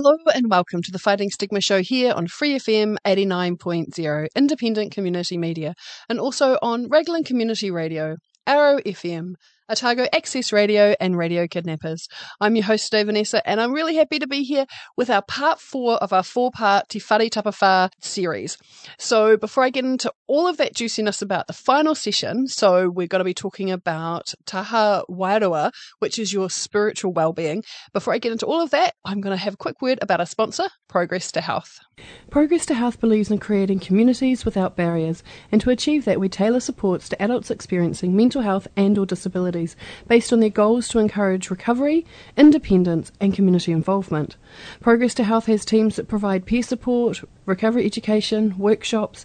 Hello and welcome to the Fighting Stigma Show here on Free FM 89.0, independent community media, and also on Raglan Community Radio, Arrow FM, Otago Access Radio, and Radio Kidnappers. I'm your host, Dave Vanessa, and I'm really happy to be here with our part four of our four part Te Whare Tapawha series. So, before I get into all of that juiciness about the final session, so we're going to be talking about Taha Wairua, which is your spiritual well-being. Before I get into all of that, I'm going to have a quick word about our sponsor, Progress to Health. Progress to Health believes in creating communities without barriers, and to achieve that, we tailor supports to adults experiencing mental health and/or based on their goals to encourage recovery, independence, and community involvement. Progress to Health has teams that provide peer support, recovery education, workshops,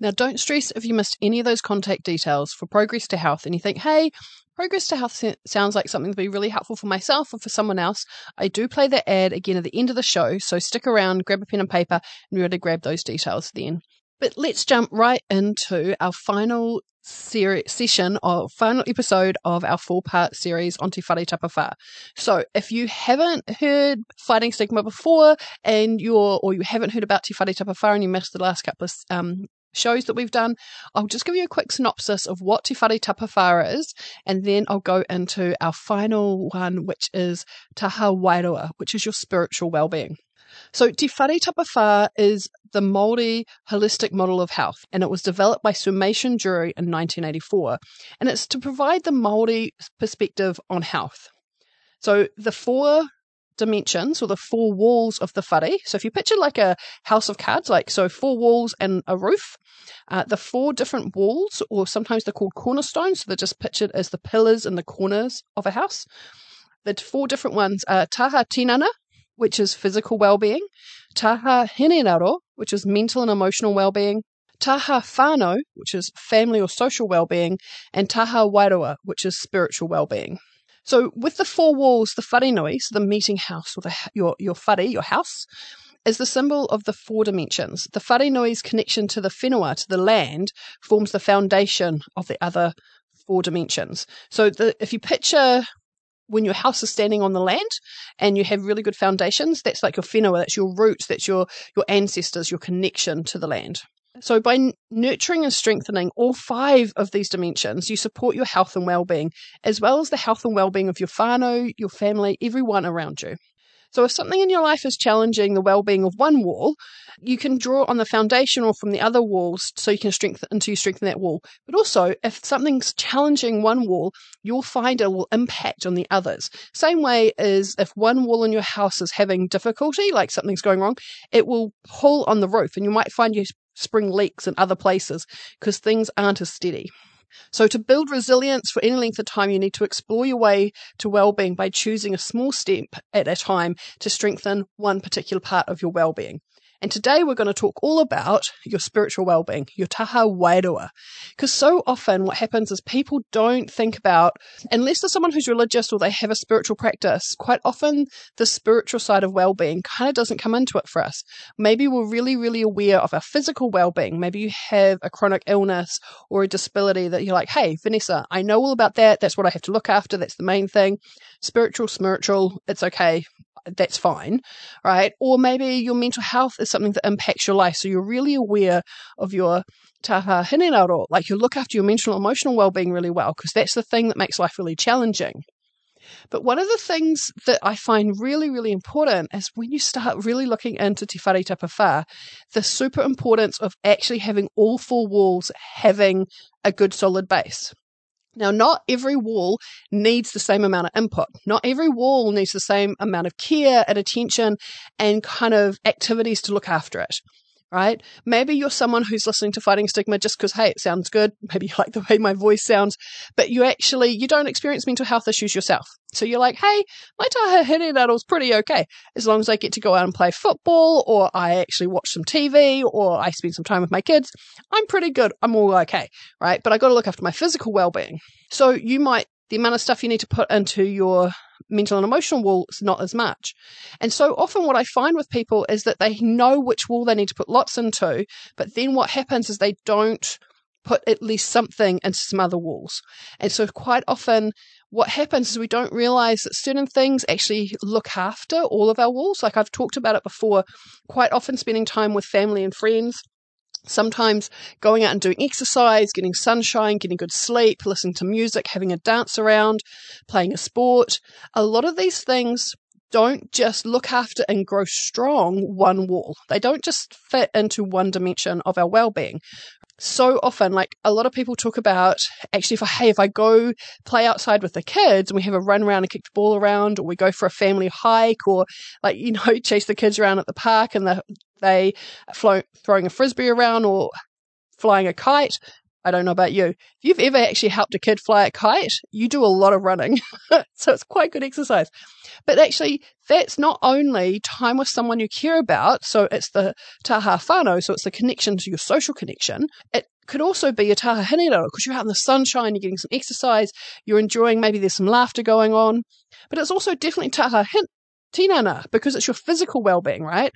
Now, don't stress if you missed any of those contact details for Progress to Health and you think, hey, Progress to Health sounds like something to be really helpful for myself or for someone else. I do play that ad again at the end of the show, so stick around, grab a pen and paper, and remember to grab those details then. But let's jump right into our final seri- session or final episode of our four part series on Te Whare Tapawha. So if you haven't heard Fighting Stigma before and you're, or you haven't heard about Te Whare Tapawha and you missed the last couple of um, shows that we've done, I'll just give you a quick synopsis of what Te Whare Tapawha is, and then I'll go into our final one, which is Taha Wairua, which is your spiritual well-being. So Te Whare Tapawha is the Māori holistic model of health, and it was developed by Sir Mason Durie in 1984, and it's to provide the Māori perspective on health. So the four dimensions or the four walls of the whare. So if you picture like a house of cards, like so four walls and a roof, uh, the four different walls, or sometimes they're called cornerstones, so they're just pictured as the pillars and the corners of a house. The four different ones are taha tinana, which is physical well-being, taha hinengaro, which is mental and emotional well-being, taha whānau, which is family or social well-being, and taha wairua, which is spiritual well-being. So with the four walls, the wharenui, so the meeting house or the your your whare, your house, is the symbol of the four dimensions. The wharenui's connection to the whenua, to the land, forms the foundation of the other four dimensions. So the, if you picture when your house is standing on the land and you have really good foundations, that's like your whenua, that's your roots, that's your your ancestors, your connection to the land. So, by n- nurturing and strengthening all five of these dimensions, you support your health and well-being, as well as the health and well-being of your whānau, your family, everyone around you. So, if something in your life is challenging the well-being of one wall, you can draw on the foundation or from the other walls, so you can strengthen until you strengthen that wall. But also, if something's challenging one wall, you'll find it will impact on the others. Same way as if one wall in your house is having difficulty, like something's going wrong, it will pull on the roof, and you might find you spring leaks in other places because things aren't as steady. So, to build resilience for any length of time, you need to explore your way to well being by choosing a small step at a time to strengthen one particular part of your well being. And today we're going to talk all about your spiritual well-being, your taha wairua. Because so often what happens is people don't think about, unless they're someone who's religious or they have a spiritual practice, quite often the spiritual side of well-being kind of doesn't come into it for us. Maybe we're really, really aware of our physical well-being. Maybe you have a chronic illness or a disability that you're like, hey, Vanessa, I know all about that. That's what I have to look after. That's the main thing. Spiritual, spiritual, it's okay that's fine, right? Or maybe your mental health is something that impacts your life. So you're really aware of your taha hinengaro, like you look after your mental and emotional well-being really well, because that's the thing that makes life really challenging. But one of the things that I find really, really important is when you start really looking into Te Whare the super importance of actually having all four walls having a good solid base. Now, not every wall needs the same amount of input. Not every wall needs the same amount of care and attention and kind of activities to look after it right? Maybe you're someone who's listening to Fighting Stigma just because, hey, it sounds good. Maybe you like the way my voice sounds, but you actually, you don't experience mental health issues yourself. So you're like, hey, my taha is pretty okay. As long as I get to go out and play football or I actually watch some TV or I spend some time with my kids, I'm pretty good. I'm all okay, right? But I got to look after my physical well-being. So you might the amount of stuff you need to put into your mental and emotional wall is not as much. And so often what I find with people is that they know which wall they need to put lots into, but then what happens is they don't put at least something into some other walls. And so quite often what happens is we don't realize that certain things actually look after all of our walls. Like I've talked about it before, quite often spending time with family and friends Sometimes going out and doing exercise, getting sunshine, getting good sleep, listening to music, having a dance around, playing a sport. A lot of these things don't just look after and grow strong one wall. They don't just fit into one dimension of our well-being. So often, like a lot of people talk about actually, if I, hey, if I go play outside with the kids and we have a run around and kick the ball around, or we go for a family hike, or like, you know, chase the kids around at the park and the, they flow, throwing a frisbee around or flying a kite, I don't know about you. If you've ever actually helped a kid fly a kite, you do a lot of running. so it's quite good exercise. But actually, that's not only time with someone you care about. So it's the taha whānau, so it's the connection to your social connection. It could also be a taha hinera because you're out in the sunshine, you're getting some exercise, you're enjoying, maybe there's some laughter going on. But it's also definitely taha hin- tinana because it's your physical well-being, right?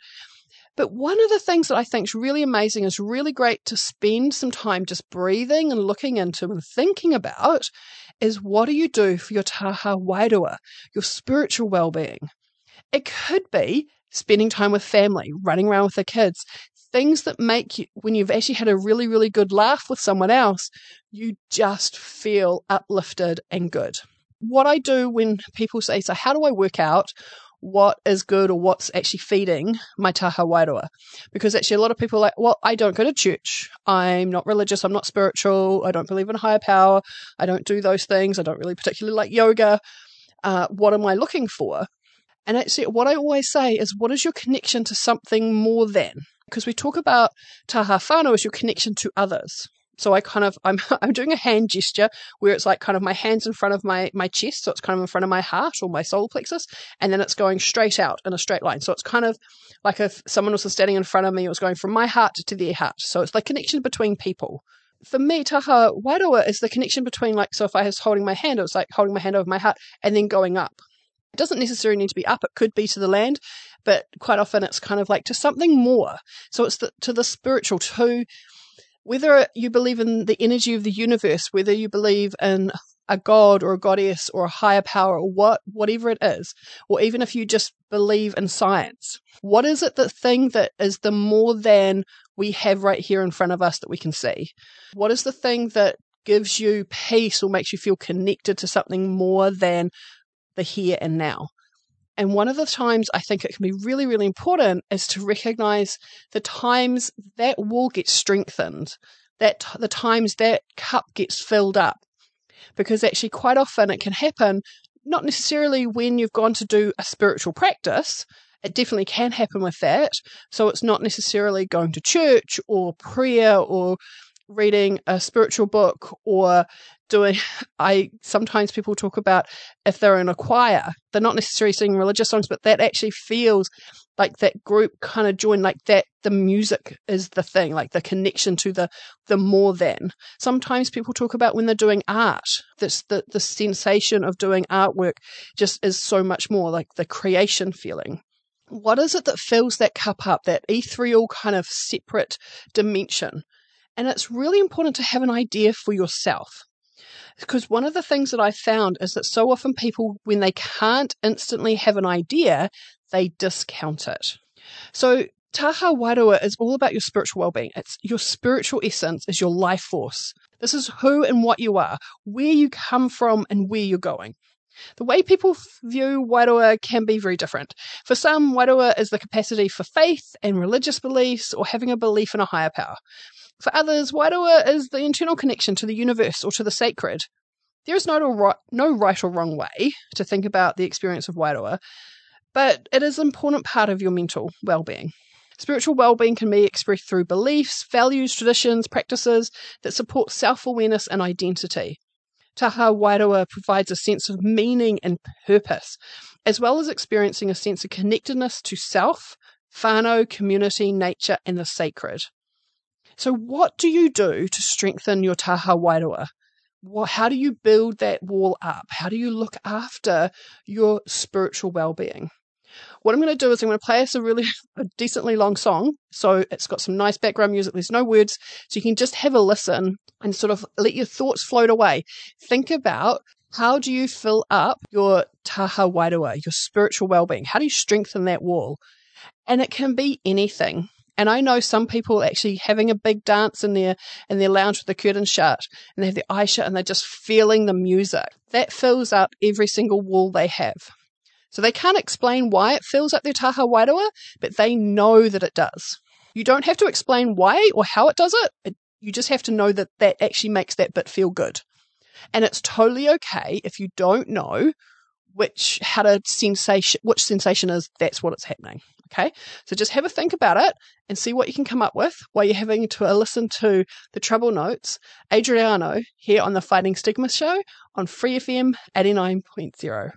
But one of the things that I think is really amazing is really great to spend some time just breathing and looking into and thinking about is what do you do for your taha wairua, your spiritual well-being? It could be spending time with family, running around with the kids, things that make you, when you've actually had a really, really good laugh with someone else, you just feel uplifted and good. What I do when people say, So, how do I work out? What is good or what's actually feeding my taha wairua. Because actually, a lot of people are like, well, I don't go to church. I'm not religious. I'm not spiritual. I don't believe in higher power. I don't do those things. I don't really particularly like yoga. Uh, what am I looking for? And actually, what I always say is, what is your connection to something more than? Because we talk about taha whānau as your connection to others. So I kind of I'm I'm doing a hand gesture where it's like kind of my hands in front of my my chest, so it's kind of in front of my heart or my solar plexus, and then it's going straight out in a straight line. So it's kind of like if someone was standing in front of me, it was going from my heart to their heart. So it's the connection between people. For me, taha wairua is the connection between like so if I was holding my hand, it was like holding my hand over my heart and then going up. It doesn't necessarily need to be up, it could be to the land, but quite often it's kind of like to something more. So it's the, to the spiritual, to whether you believe in the energy of the universe, whether you believe in a god or a goddess or a higher power or what whatever it is, or even if you just believe in science, what is it the thing that is the more than we have right here in front of us that we can see? What is the thing that gives you peace or makes you feel connected to something more than the here and now? And one of the times I think it can be really, really important is to recognize the times that wall gets strengthened, that the times that cup gets filled up. Because actually, quite often it can happen, not necessarily when you've gone to do a spiritual practice. It definitely can happen with that. So it's not necessarily going to church or prayer or reading a spiritual book or doing i sometimes people talk about if they're in a choir they're not necessarily singing religious songs but that actually feels like that group kind of join like that the music is the thing like the connection to the the more than. Sometimes people talk about when they're doing art this the the sensation of doing artwork just is so much more like the creation feeling. What is it that fills that cup up that ethereal kind of separate dimension and it's really important to have an idea for yourself because one of the things that I found is that so often people, when they can't instantly have an idea, they discount it. So Taha Wairua is all about your spiritual well-being. It's your spiritual essence is your life force. This is who and what you are, where you come from and where you're going. The way people view Wairua can be very different. For some, Wairua is the capacity for faith and religious beliefs or having a belief in a higher power. For others, Wairua is the internal connection to the universe or to the sacred. There is no, no right or wrong way to think about the experience of Wairua, but it is an important part of your mental well-being. Spiritual well-being can be expressed through beliefs, values, traditions, practices that support self-awareness and identity. Taha Wairua provides a sense of meaning and purpose, as well as experiencing a sense of connectedness to self, whānau, community, nature, and the sacred. So, what do you do to strengthen your taha wairua? how do you build that wall up? How do you look after your spiritual well-being? What I'm going to do is I'm going to play us a really a decently long song. So it's got some nice background music. There's no words. So you can just have a listen and sort of let your thoughts float away. Think about how do you fill up your taha wairua, your spiritual well-being? How do you strengthen that wall? And it can be anything. And I know some people actually having a big dance in their in their lounge with the curtains shut and they have their eyes shut and they're just feeling the music. That fills up every single wall they have. So they can't explain why it fills up their taha wairua, but they know that it does. You don't have to explain why or how it does it. it you just have to know that that actually makes that bit feel good. And it's totally okay if you don't know which how to sensation which sensation is that's what it's happening okay? So just have a think about it and see what you can come up with while you're having to uh, listen to the trouble notes. Adriano here on the fighting stigma show on free fm 89.0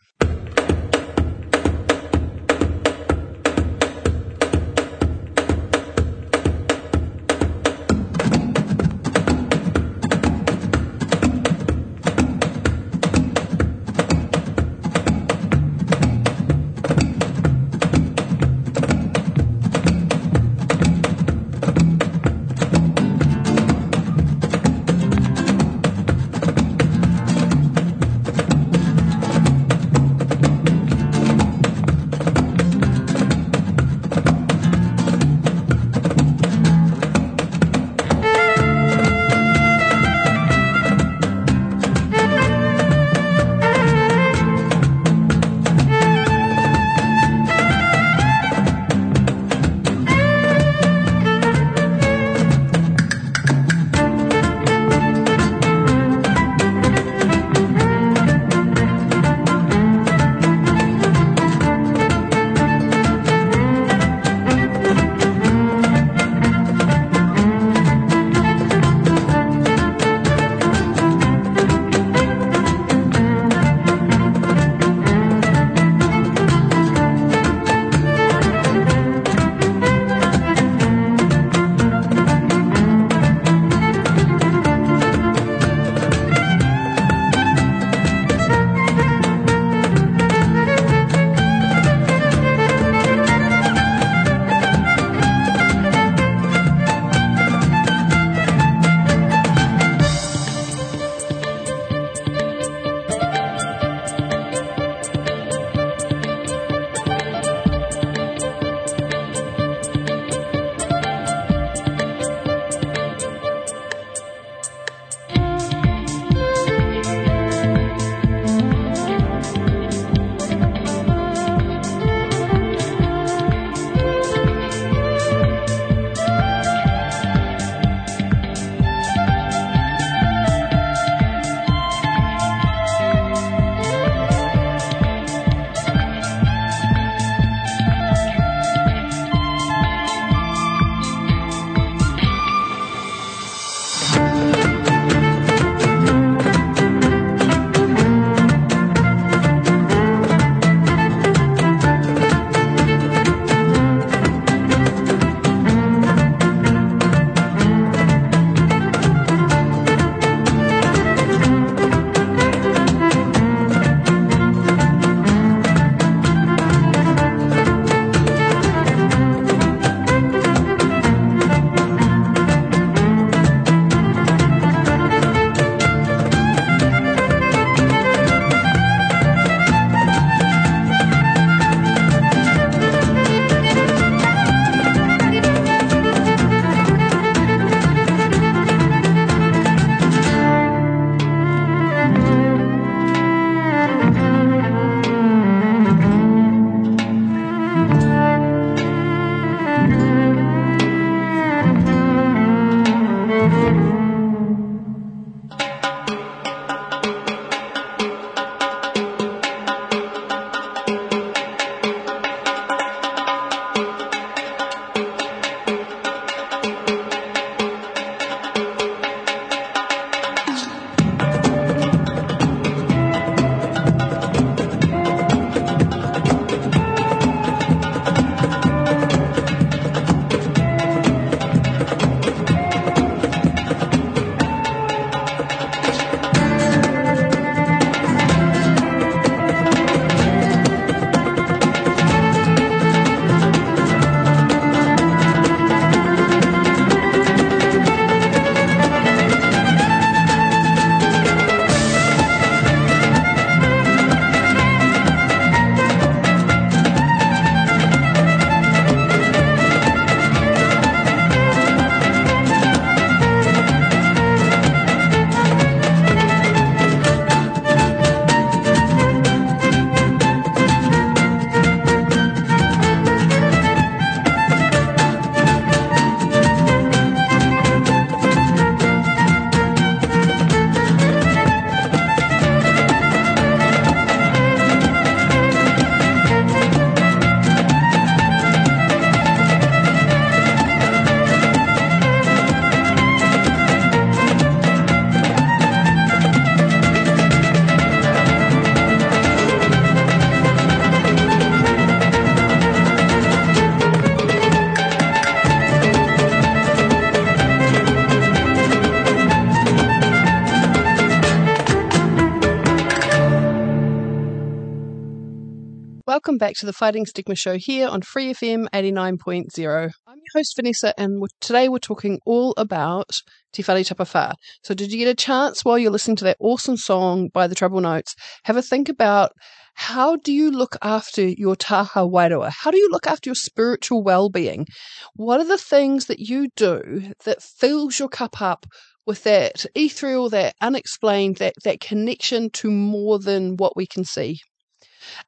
Welcome back to the Fighting Stigma Show here on Free FM 89.0. I'm your host, Vanessa, and today we're talking all about Te Whare Tapawha. So, did you get a chance while you're listening to that awesome song by the Trouble Notes? Have a think about how do you look after your taha wairua? How do you look after your spiritual well being? What are the things that you do that fills your cup up with that ethereal, that unexplained, that, that connection to more than what we can see?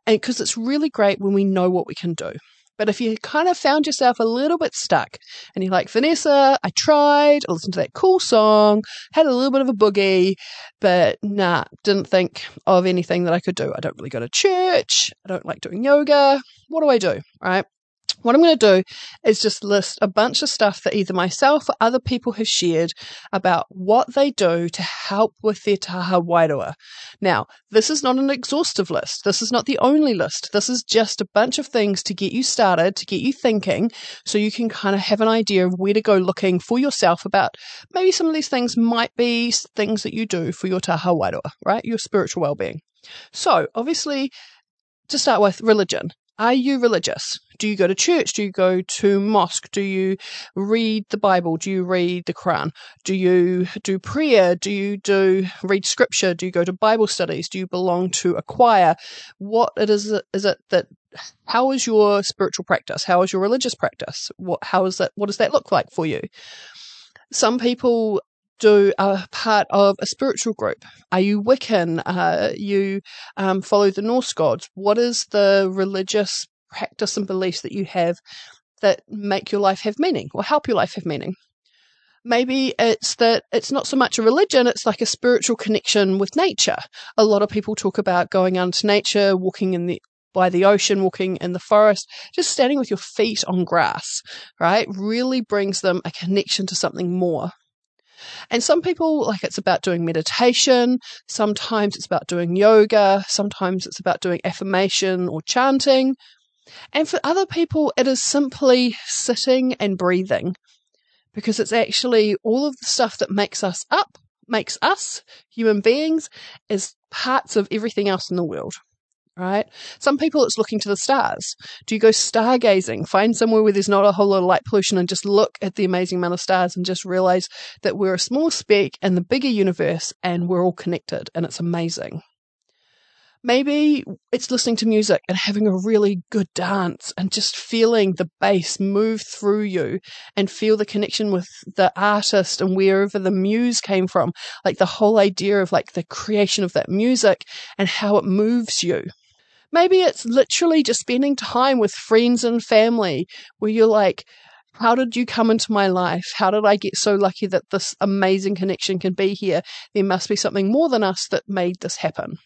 And because it's really great when we know what we can do. But if you kind of found yourself a little bit stuck and you're like, Vanessa, I tried, I listened to that cool song, had a little bit of a boogie, but nah, didn't think of anything that I could do. I don't really go to church. I don't like doing yoga. What do I do? Right. What I'm going to do is just list a bunch of stuff that either myself or other people have shared about what they do to help with their taha wairua. Now, this is not an exhaustive list. This is not the only list. This is just a bunch of things to get you started, to get you thinking, so you can kind of have an idea of where to go looking for yourself about maybe some of these things might be things that you do for your taha wairua, right? Your spiritual well-being. So, obviously, to start with, religion. Are you religious? Do you go to church? Do you go to mosque? Do you read the Bible? Do you read the Quran? Do you do prayer? Do you do read scripture? Do you go to Bible studies? Do you belong to a choir? What it is is it that how is your spiritual practice? How is your religious practice? What how is that what does that look like for you? Some people do a part of a spiritual group? Are you Wiccan? Uh, you um, follow the Norse gods? What is the religious practice and beliefs that you have that make your life have meaning or help your life have meaning? Maybe it's that it's not so much a religion, it's like a spiritual connection with nature. A lot of people talk about going out into nature, walking in the by the ocean, walking in the forest, just standing with your feet on grass, right? Really brings them a connection to something more. And some people, like it's about doing meditation, sometimes it's about doing yoga, sometimes it's about doing affirmation or chanting. And for other people, it is simply sitting and breathing because it's actually all of the stuff that makes us up, makes us human beings, is parts of everything else in the world right? Some people it's looking to the stars. Do you go stargazing? Find somewhere where there's not a whole lot of light pollution and just look at the amazing amount of stars and just realize that we're a small speck in the bigger universe and we're all connected and it's amazing. Maybe it's listening to music and having a really good dance and just feeling the bass move through you and feel the connection with the artist and wherever the muse came from. Like the whole idea of like the creation of that music and how it moves you. Maybe it's literally just spending time with friends and family where you're like, how did you come into my life? How did I get so lucky that this amazing connection can be here? There must be something more than us that made this happen.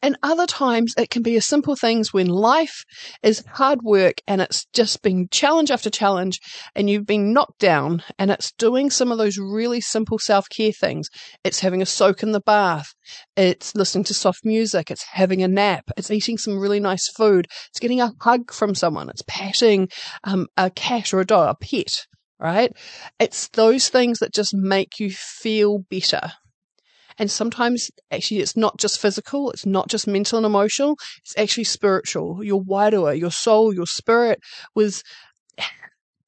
And other times it can be as simple things when life is hard work and it's just been challenge after challenge and you've been knocked down and it's doing some of those really simple self care things. It's having a soak in the bath. It's listening to soft music. It's having a nap. It's eating some really nice food. It's getting a hug from someone. It's patting um, a cat or a dog, a pet right? It's those things that just make you feel better. And sometimes actually it's not just physical, it's not just mental and emotional, it's actually spiritual. Your wairua, your soul, your spirit was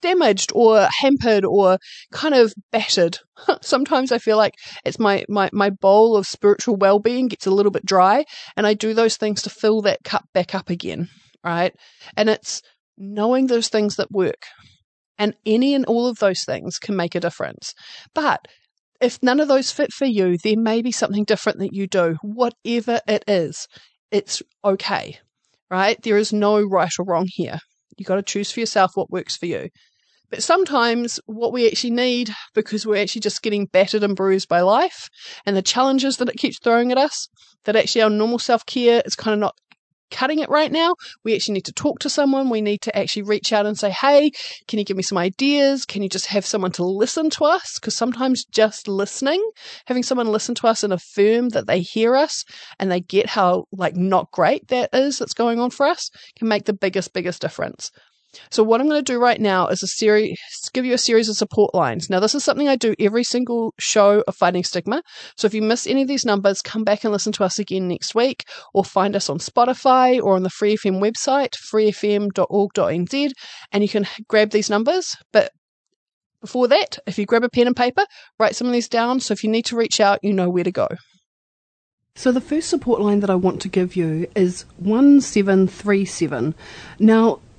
damaged or hampered or kind of battered. Sometimes I feel like it's my, my, my bowl of spiritual well-being gets a little bit dry and I do those things to fill that cup back up again, right? And it's knowing those things that work. And any and all of those things can make a difference. But if none of those fit for you, there may be something different that you do. Whatever it is, it's okay, right? There is no right or wrong here. You got to choose for yourself what works for you. But sometimes what we actually need, because we're actually just getting battered and bruised by life and the challenges that it keeps throwing at us, that actually our normal self care is kind of not cutting it right now. We actually need to talk to someone. We need to actually reach out and say, Hey, can you give me some ideas? Can you just have someone to listen to us? Because sometimes just listening, having someone listen to us and affirm that they hear us and they get how like not great that is that's going on for us can make the biggest, biggest difference. So what I'm going to do right now is a series, give you a series of support lines. Now this is something I do every single show of Fighting Stigma. So if you miss any of these numbers, come back and listen to us again next week, or find us on Spotify or on the Free FM website, freefm.org.nz, and you can grab these numbers. But before that, if you grab a pen and paper, write some of these down. So if you need to reach out, you know where to go. So the first support line that I want to give you is 1737. Now,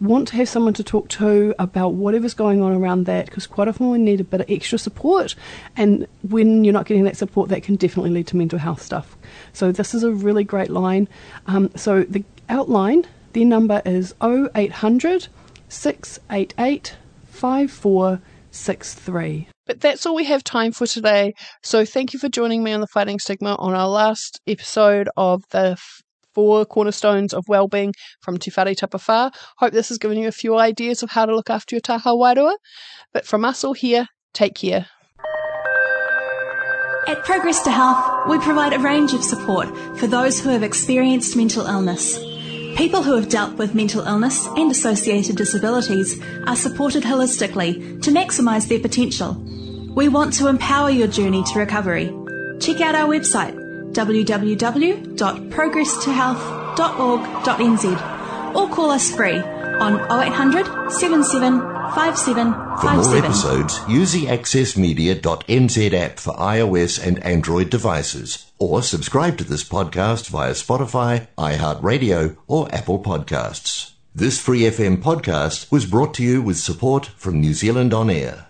want to have someone to talk to about whatever's going on around that because quite often we need a bit of extra support. And when you're not getting that support that can definitely lead to mental health stuff. So this is a really great line. Um, so the outline their number is 0800 688 5463 but that's all we have time for today. So thank you for joining me on the Fighting Stigma on our last episode of the four cornerstones of well-being from Te Whare. Hope this has given you a few ideas of how to look after your taha wairua. But from us all here, take care. At Progress to Health, we provide a range of support for those who have experienced mental illness. People who have dealt with mental illness and associated disabilities are supported holistically to maximise their potential. We want to empower your journey to recovery. Check out our website www.progresstohealth.org.nz or call us free on 0800 77 For more episodes, use the accessmedia.nz app for iOS and Android devices, or subscribe to this podcast via Spotify, iHeartRadio, or Apple Podcasts. This Free FM podcast was brought to you with support from New Zealand On Air.